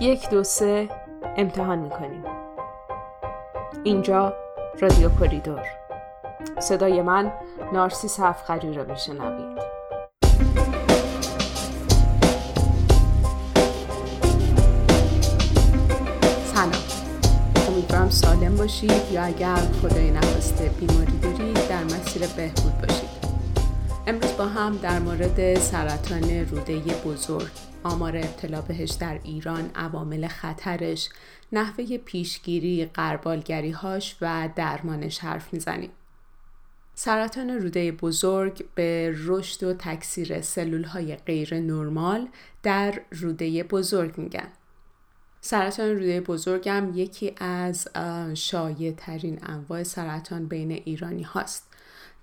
یک دو سه امتحان می‌کنیم. اینجا رادیو کوریدور. صدای من نارسیس هفخری را میشنوید. سلام. امیدوارم سالم باشید یا اگر خدای نخواسته بیماری دارید در مسیر بهبود باشید. امروز با هم در مورد سرطان روده بزرگ آمار ابتلا بهش در ایران عوامل خطرش نحوه پیشگیری قربالگری هاش و درمانش حرف می‌زنیم. سرطان روده بزرگ به رشد و تکثیر سلول های غیر نرمال در روده بزرگ میگن. سرطان روده بزرگ هم یکی از شایع ترین انواع سرطان بین ایرانی هاست.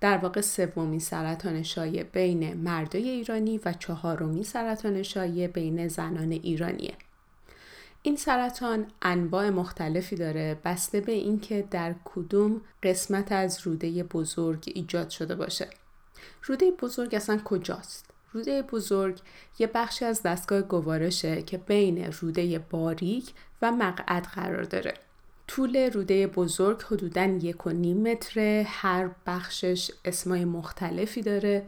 در واقع سومین سرطان شایع بین مردای ایرانی و چهارمی سرطان شایع بین زنان ایرانیه. این سرطان انواع مختلفی داره بسته به اینکه در کدوم قسمت از روده بزرگ ایجاد شده باشه. روده بزرگ اصلا کجاست؟ روده بزرگ یه بخشی از دستگاه گوارشه که بین روده باریک و مقعد قرار داره. طول روده بزرگ حدوداً یک و نیم متره هر بخشش اسمای مختلفی داره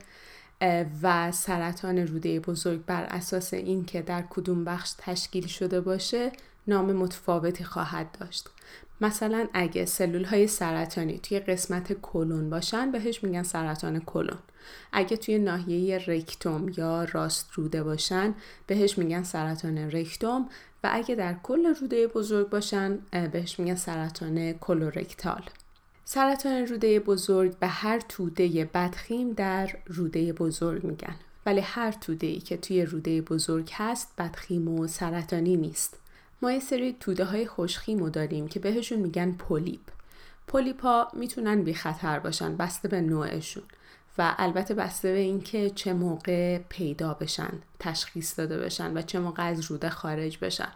و سرطان روده بزرگ بر اساس اینکه در کدوم بخش تشکیل شده باشه نام متفاوتی خواهد داشت. مثلا اگه سلول های سرطانی توی قسمت کلون باشن بهش میگن سرطان کلون. اگه توی ناحیه رکتوم یا راست روده باشن بهش میگن سرطان رکتوم. و اگه در کل روده بزرگ باشن بهش میگن سرطان کلورکتال. سرطان روده بزرگ به هر توده بدخیم در روده بزرگ میگن. ولی هر توده ای که توی روده بزرگ هست بدخیم و سرطانی نیست. ما یه سری توده های خوشخیم داریم که بهشون میگن پولیپ. پولیپ ها می‌تونن بی خطر باشن بسته به نوعشون و البته بسته به اینکه چه موقع پیدا بشن تشخیص داده بشن و چه موقع از روده خارج بشن.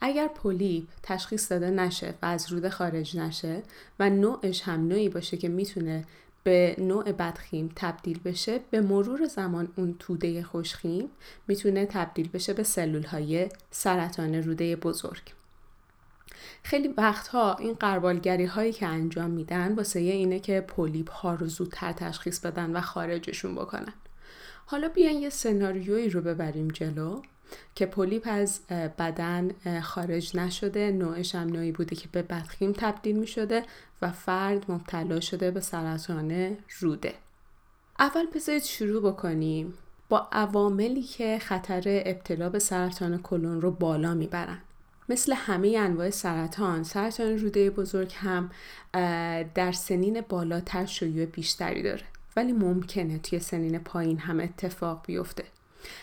اگر پولیپ تشخیص داده نشه و از روده خارج نشه و نوعش هم نوعی باشه که می‌تونه به نوع بدخیم تبدیل بشه به مرور زمان اون توده خوشخیم می‌تونه تبدیل بشه به سلول های سرطان روده بزرگ. خیلی وقتها این قربالگری هایی که انجام میدن واسه اینه که پولیپ ها رو زودتر تشخیص بدن و خارجشون بکنن. حالا بیاین یه سناریویی رو ببریم جلو. که پولیپ از بدن خارج نشده نوعش هم نوعی بوده که به بدخیم تبدیل می شده و فرد مبتلا شده به سرطان روده. اول بذارید شروع بکنیم با عواملی که خطر ابتلا به سرطان کلون رو بالا می‌برن. مثل همه انواع سرطان سرطان روده بزرگ هم در سنین بالاتر شیوع بیشتری داره. ولی ممکنه توی سنین پایین هم اتفاق بیفته.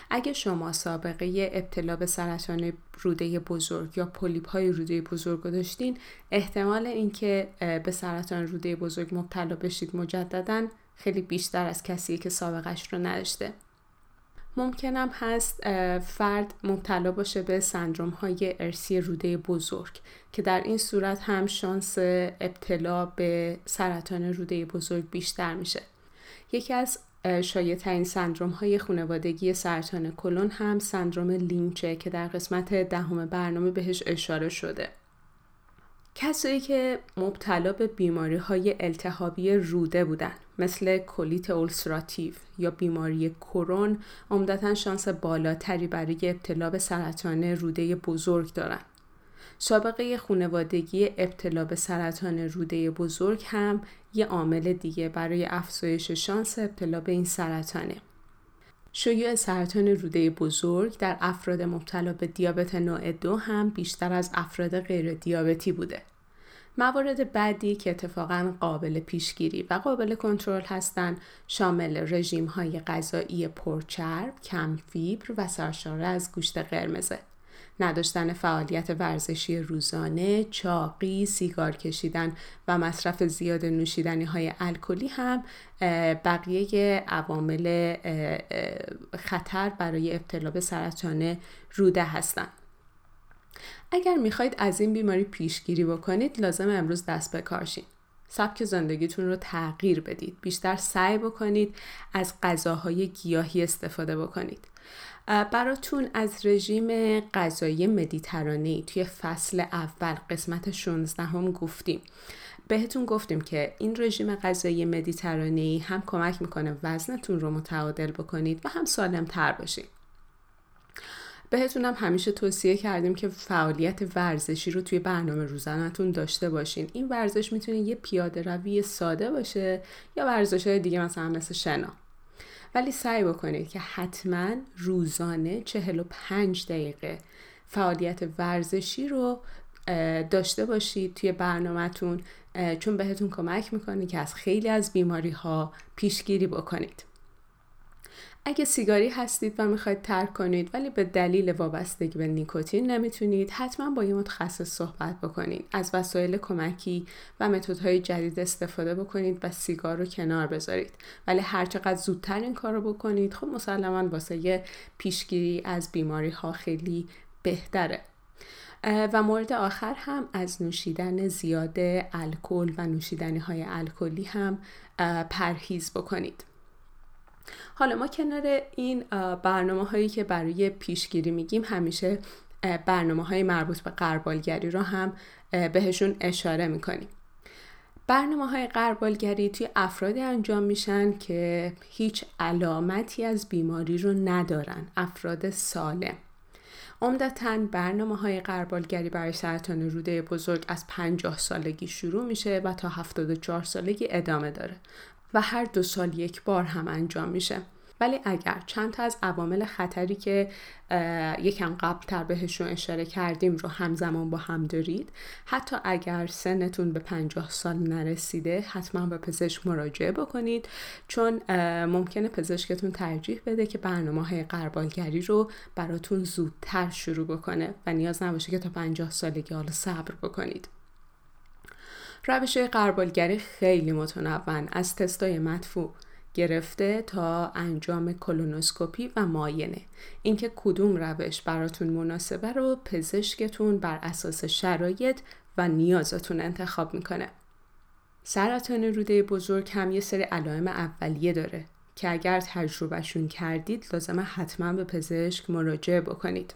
اگه شما سابقه ابتلا به سرطان روده بزرگ یا پولیپ های روده بزرگ داشتین احتمال اینکه به سرطان روده بزرگ مبتلا بشید مجددا خیلی بیشتر از کسی که سابقش رو نداشته. ممکنم هست فرد مبتلا باشه به سندروم های ارسی روده بزرگ که در این صورت هم شانس ابتلا به سرطان روده بزرگ بیشتر میشه. یکی از شایع ترین سندروم های خانوادگی سرطان کلون هم سندروم لینچه که در قسمت دهم برنامه بهش اشاره شده. کسایی که مبتلا به بیماری های التهابی روده بودن مثل کلیت اولسراتیو یا بیماری کرون عمدتا شانس بالاتری برای ابتلا به سرطان روده بزرگ دارن. سابقه خونوادگی ابتلا به سرطان روده بزرگ هم یه عامل دیگه برای افزایش شانس ابتلا به این سرطانه. شیوع سرطان روده بزرگ در افراد مبتلا به دیابت نوع دو هم بیشتر از افراد غیر دیابتی بوده. موارد بعدی که اتفاقا قابل پیشگیری و قابل کنترل هستند شامل رژیم های غذایی پرچرب، کم فیبر و سرشار از گوشت قرمزه. نداشتن فعالیت ورزشی روزانه، چاقی، سیگار کشیدن و مصرف زیاد نوشیدنی های الکلی هم بقیه عوامل خطر برای ابتلا به سرطان روده هستند. اگر می‌خواید از این بیماری پیشگیری بکنید لازم امروز دست به کار سبک زندگیتون رو تغییر بدید. بیشتر سعی بکنید از غذاهای گیاهی استفاده بکنید. براتون از رژیم غذایی مدیترانه توی فصل اول قسمت 16 هم گفتیم. بهتون گفتیم که این رژیم غذایی مدیترانه هم کمک می‌کنه وزنتون رو متعادل بکنید و هم سالم تر باشید. بهتونم همیشه توصیه کردیم که فعالیت ورزشی رو توی برنامه روزانهتون داشته باشین. این ورزش می‌تونه یه پیاده روی ساده باشه یا ورزش های دیگه مثلا مثل شنا. ولی سعی بکنید که حتما روزانه 45 دقیقه فعالیت ورزشی رو داشته باشید توی برنامهتون چون بهتون کمک می‌کنه که از خیلی از بیماری ها پیشگیری بکنید. اگه سیگاری هستید و می‌خواید ترک کنید ولی به دلیل وابستگی به نیکوتین نمی‌تونید حتما با یه متخصص صحبت بکنید. از وسایل کمکی و متدهای جدید استفاده بکنید و سیگار رو کنار بذارید. ولی هرچقدر زودتر این کار رو بکنید خب مسلما واسه پیشگیری از بیماری ها خیلی بهتره. و مورد آخر هم از نوشیدن زیاد الکل و نوشیدنی های الکلی هم پرهیز بکنید. حالا ما کنار این برنامه هایی که برای پیشگیری میگیم همیشه برنامه های مربوط به قربالگری رو هم بهشون اشاره می‌کنیم. برنامه های قربالگری توی افرادی انجام میشن که هیچ علامتی از بیماری رو ندارن. افراد سالم. عمدتا برنامه های قربالگری برای سرطان روده بزرگ از 50 سالگی شروع میشه و تا 74 سالگی ادامه داره. و هر دو سال یک بار هم انجام میشه. ولی اگر چند تا از عوامل خطری که یکم قبلتر بهشون اشاره کردیم رو همزمان با هم دارید حتی اگر سنتون به 50 سال نرسیده حتما به پزشک مراجعه بکنید چون ممکنه پزشکتون ترجیح بده که برنامه های قربالگری رو براتون زودتر شروع بکنه و نیاز نباشه که تا 50 سالگی حالا صبر بکنید. روش قربالگری خیلی متنوع از تستای مدفوع گرفته تا انجام کلونوسکوپی و ماینه اینکه کدوم روش براتون مناسبه رو پزشکتون بر اساس شرایط و نیازتون انتخاب می‌کنه. سرطان روده بزرگ هم یه سری علائم اولیه داره که اگر تجربهشون کردید لازمه حتما به پزشک مراجعه بکنید.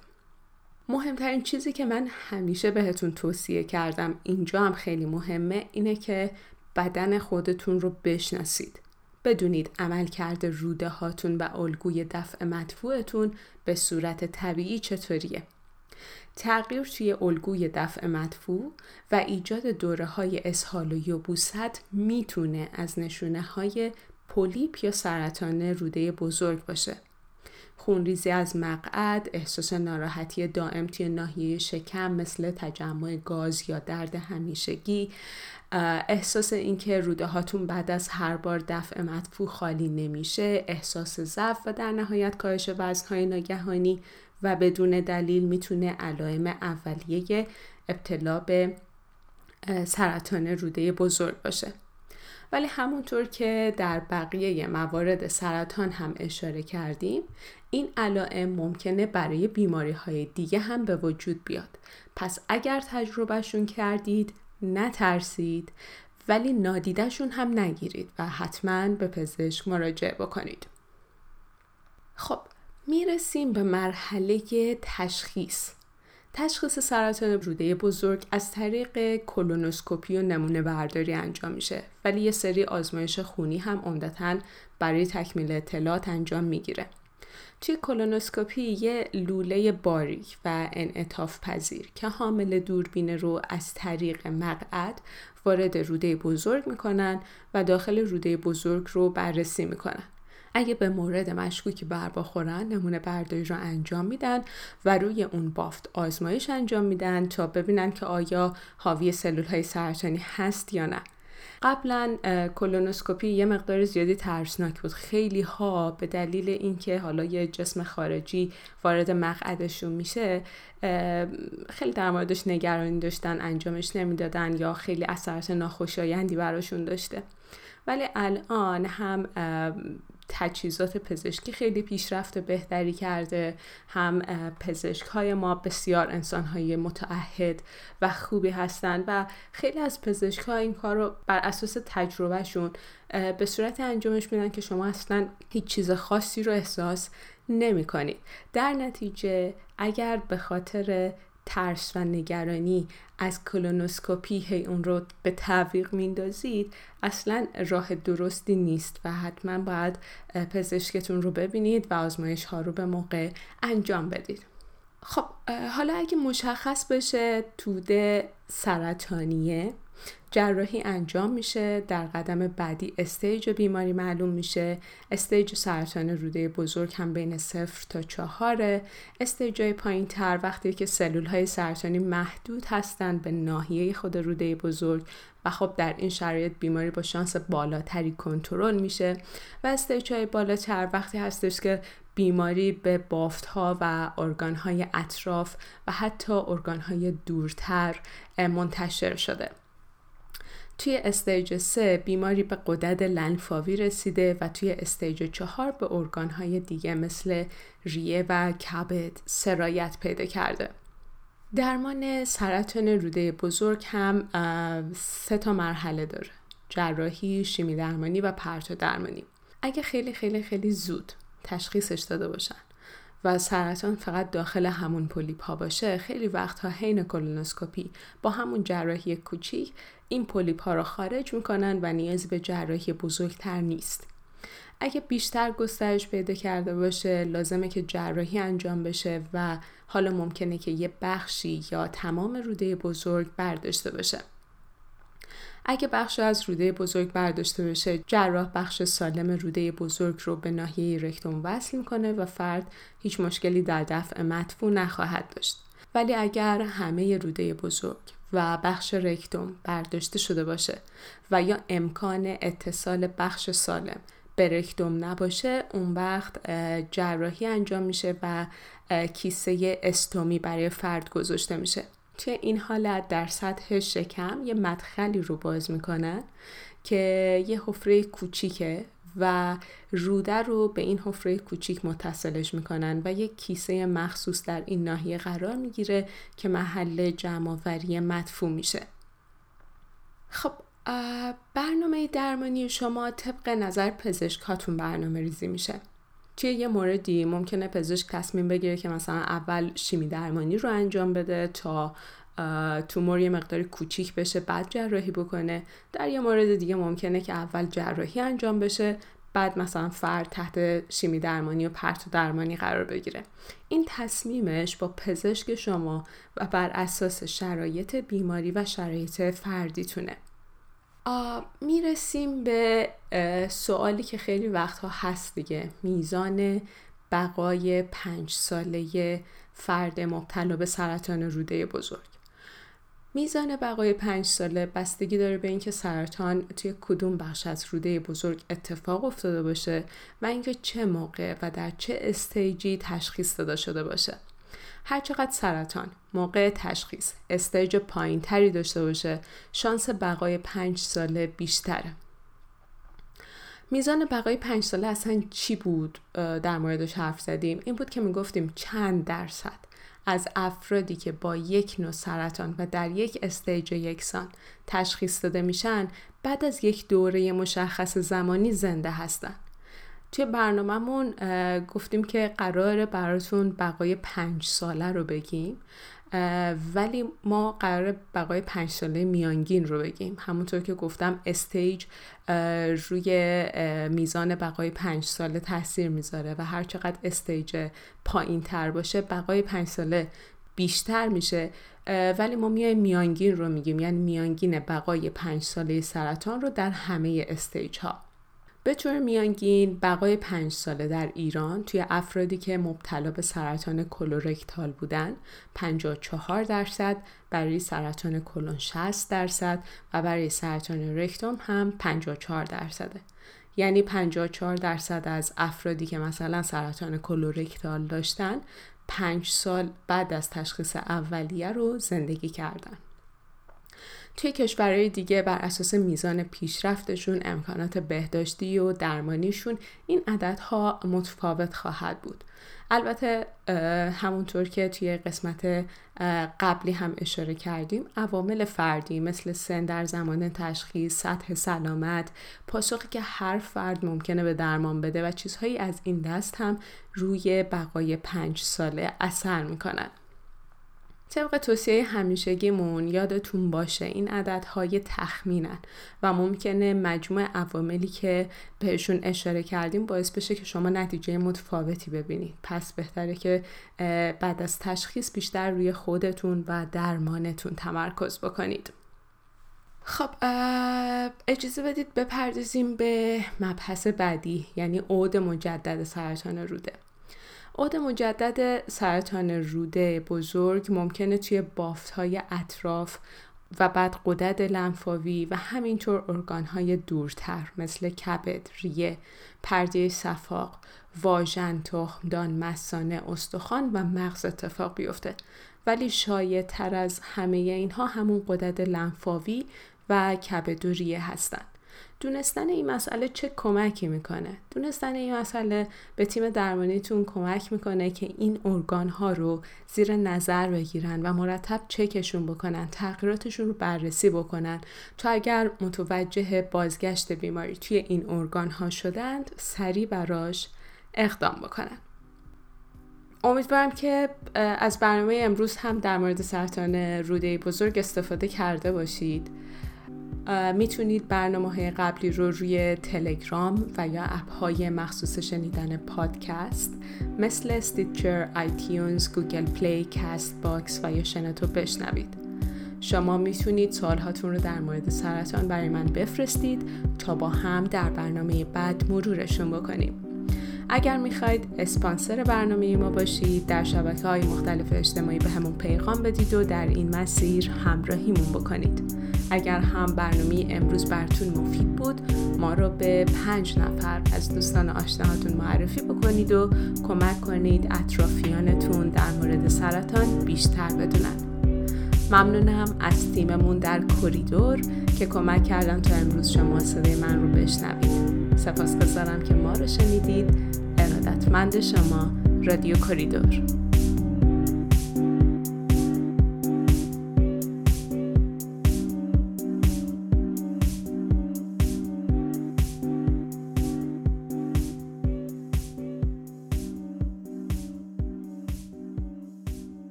مهمترین چیزی که من همیشه بهتون توصیه کردم اینجا هم خیلی مهمه اینه که بدن خودتون رو بشناسید. بدونید عمل کرده روده هاتون و الگوی دفع مدفوعتون به صورت طبیعی چطوریه. تغییر توی الگوی دفع مدفوع و ایجاد دوره های اسهال و یبوست می‌تونه از نشونه های پولیپ یا سرطان روده بزرگ باشه. خونریزی از مقعد، احساس ناراحتی دائم توی ناحیه شکم مثل تجمع گاز یا درد همیشگی، احساس اینکه روده هاتون بعد از هر بار دفع مدفوع خالی نمیشه، احساس ضعف و در نهایت کاهش وزنهای ناگهانی و بدون دلیل می‌تونه علائم اولیه ابتلا به سرطان روده بزرگ باشه. ولی همونطور که در بقیه موارد سرطان هم اشاره کردیم این علائم ممکنه برای بیماری های دیگه هم به وجود بیاد. پس اگر تجربهشون کردید نترسید ولی نادیدهشون هم نگیرید و حتما به پزشک مراجعه بکنید. خب می‌رسیم به مرحله تشخیص. تشخیص سرطان روده بزرگ از طریق کلونوسکوپی و نمونه برداری انجام میشه ولی یه سری آزمایش خونی هم عمدتا برای تکمیل اطلاعات انجام می‌گیره. توی کلونوسکوپی یه لوله باریک و انعطاف پذیر که حامل دوربین رو از طریق مقعد وارد روده بزرگ می‌کنن و داخل روده بزرگ رو بررسی می‌کنن. اگه به مورد مشکوکی بر بخورن نمونه برداری رو انجام میدن و روی اون بافت آزمایش انجام میدن تا ببینن که آیا حاوی سلول های سرطانی هست یا نه. قبلا کلونوسکوپی یه مقدار زیادی ترسناک بود. خیلی ها به دلیل اینکه حالا یه جسم خارجی وارد مقعدشون میشه خیلی در موردش نگرانی داشتن انجامش نمی‌دادن یا خیلی اثرات ناخوشایندی براشون داشته. ولی الان هم تجهیزات پزشکی خیلی پیشرفت بهتری کرده هم پزشک های ما بسیار انسان های متعهد و خوبی هستند و خیلی از پزشک ها این کار رو بر اساس تجربهشون به صورت انجامش میدن که شما اصلا هیچ چیز خاصی رو احساس نمی کنید. در نتیجه اگر به خاطر ترس و نگرانی از کولونوسکوپی هی اون رو به تعویق میندازید اصلا راه درستی نیست و حتما باید پزشکتون رو ببینید و آزمایش ها رو به موقع انجام بدید. خب حالا اگه مشخص بشه توده سرطانیه جراحی انجام میشه در قدم بعدی stage بیماری معلوم میشه. stage سرطان روده بزرگ هم بین صفر تا چهاره. stage های پایین تر وقتی که سلول های سرطانی محدود هستند به ناحیه خود روده بزرگ و خب در این شرایط بیماری با شانس بالاتری کنترل میشه. و stage های بالاتر وقتی هستش که بیماری به بافت ها و ارگان های اطراف و حتی ارگان های دورتر منتشر شده. توی stage 3 بیماری به غدد لنفاوی رسیده و توی stage 4 به ارگانهای دیگه مثل ریه و کبد سرایت پیدا کرده. درمان سرطان روده بزرگ هم سه تا مرحله داره. جراحی، شیمی درمانی و پرتو درمانی. اگه خیلی خیلی خیلی زود تشخیصش داده باشن و سرطان فقط داخل همون پولیپ ها باشه خیلی وقتها حین کولونوسکوپی با همون جراحی کوچیک این پولیپ ها را خارج می‌کنن و نیازی به جراحی بزرگتر نیست. اگه بیشتر گسترش پیدا کرده باشه لازمه که جراحی انجام بشه و حالا ممکنه که یه بخشی یا تمام روده بزرگ برداشته باشه. اگه بخش از روده بزرگ برداشته بشه جراح بخش سالم روده بزرگ رو به ناحیه رکتوم وصل می‌کنه و فرد هیچ مشکلی در دفع مدفوع نخواهد داشت. ولی اگر همه روده بزرگ و بخش رکتوم برداشته شده باشه و یا امکان اتصال بخش سالم به رکتوم نباشه اون وقت جراحی انجام میشه و کیسه استومی برای فرد گذاشته میشه. توی این حالت در سطح شکم یه مدخلی رو باز می‌کنن که یه حفره کوچیکه و روده رو به این حفره کوچیک متصلش می‌کنن و یک کیسه مخصوص در این ناحیه قرار می‌گیره که محل جمعآوری مدفوع میشه. خب برنامه درمانی شما طبق نظر پزشک هاتون برنامه ریزی میشه. توی یه موردی ممکنه پزشک تصمیم بگیره که مثلا اول شیمی درمانی رو انجام بده تا تومور یه مقدار کوچیک بشه بعد جراحی بکنه. در یه مورد دیگه ممکنه که اول جراحی انجام بشه بعد مثلا فرد تحت شیمی درمانی و پرتو درمانی قرار بگیره. این تصمیمش با پزشک شما و بر اساس شرایط بیماری و شرایط فردیتونه. می‌رسیم به سوالی که خیلی وقتها هست دیگه. میزان بقای پنج ساله فرد مبتلا به سرطان روده بزرگ. میزان بقای پنج ساله بستگی داره به اینکه سرطان توی کدوم بخش از روده بزرگ اتفاق افتاده باشه و اینکه چه موقع و در چه stage ی تشخیص داده شده باشه. هرچقدر سرطان موقع تشخیص stage پایین تری داشته باشه شانس بقای پنج ساله بیشتره. میزان بقای پنج ساله اصلا چی بود؟ در موردش حرف زدیم. این بود که می‌گفتیم چند درصد از افرادی که با یک نوع سرطان و در یک stage یکسان تشخیص داده میشن بعد از یک دوره مشخص زمانی زنده هستن. توی برنامهمون گفتیم که قرار براتون بقای پنج ساله رو بگیم ولی ما قرار بقای پنج ساله میانگین رو بگیم. همونطور که گفتم stage روی میزان بقای پنج ساله تاثیر می‌ذاره و هر چقدر stage پایین تر باشه بقای پنج ساله بیشتر میشه. ولی ما میایم میانگین رو میگیم یعنی میانگین بقای پنج ساله سرطان رو در همه stage ها به طور میانگین بقای پنج ساله در ایران توی افرادی که مبتلا به سرطان کلورکتال بودن 54 درصد برای سرطان کلون 60 درصد و برای سرطان رکتوم هم 54 درصده. یعنی 54 درصد از افرادی که مثلا سرطان کلورکتال داشتن 5 سال بعد از تشخیص اولیه رو زندگی کردن. توی کشورهای دیگه بر اساس میزان پیشرفتشون امکانات بهداشتی و درمانیشون این عددها متفاوت خواهد بود. البته همونطور که توی قسمت قبلی هم اشاره کردیم عوامل فردی مثل سن در زمان تشخیص سطح سلامت پاسخی که هر فرد ممکنه به درمان بده و چیزهایی از این دست هم روی بقای پنج ساله اثر می‌کنن. طبق توصیه همیشگیمون یادتون باشه این عددهای تخمینن و ممکنه مجموع عواملی که بهشون اشاره کردیم باعث بشه که شما نتیجه متفاوتی ببینید. پس بهتره که بعد از تشخیص بیشتر روی خودتون و درمانتون تمرکز بکنید. خب اجازه بدید بپردازیم به مبحث بعدی یعنی عود مجدد سرطان روده. عود مجدد سرطان روده بزرگ ممکنه توی بافت های اطراف و بعد قدرت لنفاوی و همینطور ارگان دورتر مثل کبد، ریه، پرده صفاق، واژن، تخمدان، مسانه، استخوان و مغز اتفاق بیفته ولی شایع تر از همه اینها همون قدرت لنفاوی و کبد و ریه هستند. دونستن این مسئله چه کمکی می‌کنه؟ دونستن این مسئله به تیم درمانیتون کمک می‌کنه که این ارگان ها رو زیر نظر بگیرن و مرتب چکشون بکنن تغییراتشون رو بررسی بکنن. تا اگر متوجه بازگشت بیماری توی این ارگان ها شدند سریع براش اقدام بکنن. امیدوارم که از برنامه امروز هم در مورد سرطان روده بزرگ استفاده کرده باشید. می‌تونید برنامه های قبلی رو روی تلگرام و یا اپ های مخصوص شنیدن پادکست مثل Stitcher، iTunes، Google Play، Castbox و یا شنوتو بشنوید. شما می‌تونید سوالهاتون رو در مورد سرطان برای من بفرستید تا با هم در برنامه بعد مرورشون بکنیم. اگر می‌خواید اسپانسر برنامه ما باشید در شبکه های مختلف اجتماعی بهمون پیغام بدید و در این مسیر همراهیمون بکنید. اگر هم برنامه امروز براتون مفید بود ما رو به پنج نفر از دوستان آشناهاتون معرفی بکنید و کمک کنید اطرافیانتون در مورد سرطان بیشتر بدونن. ممنونم از تیممون در کریدور که کمک کردن تا امروز شما صدای من رو بشنوید. سپاسگزارم که ما رو شنیدید. ارادتمند شما رادیو کریدور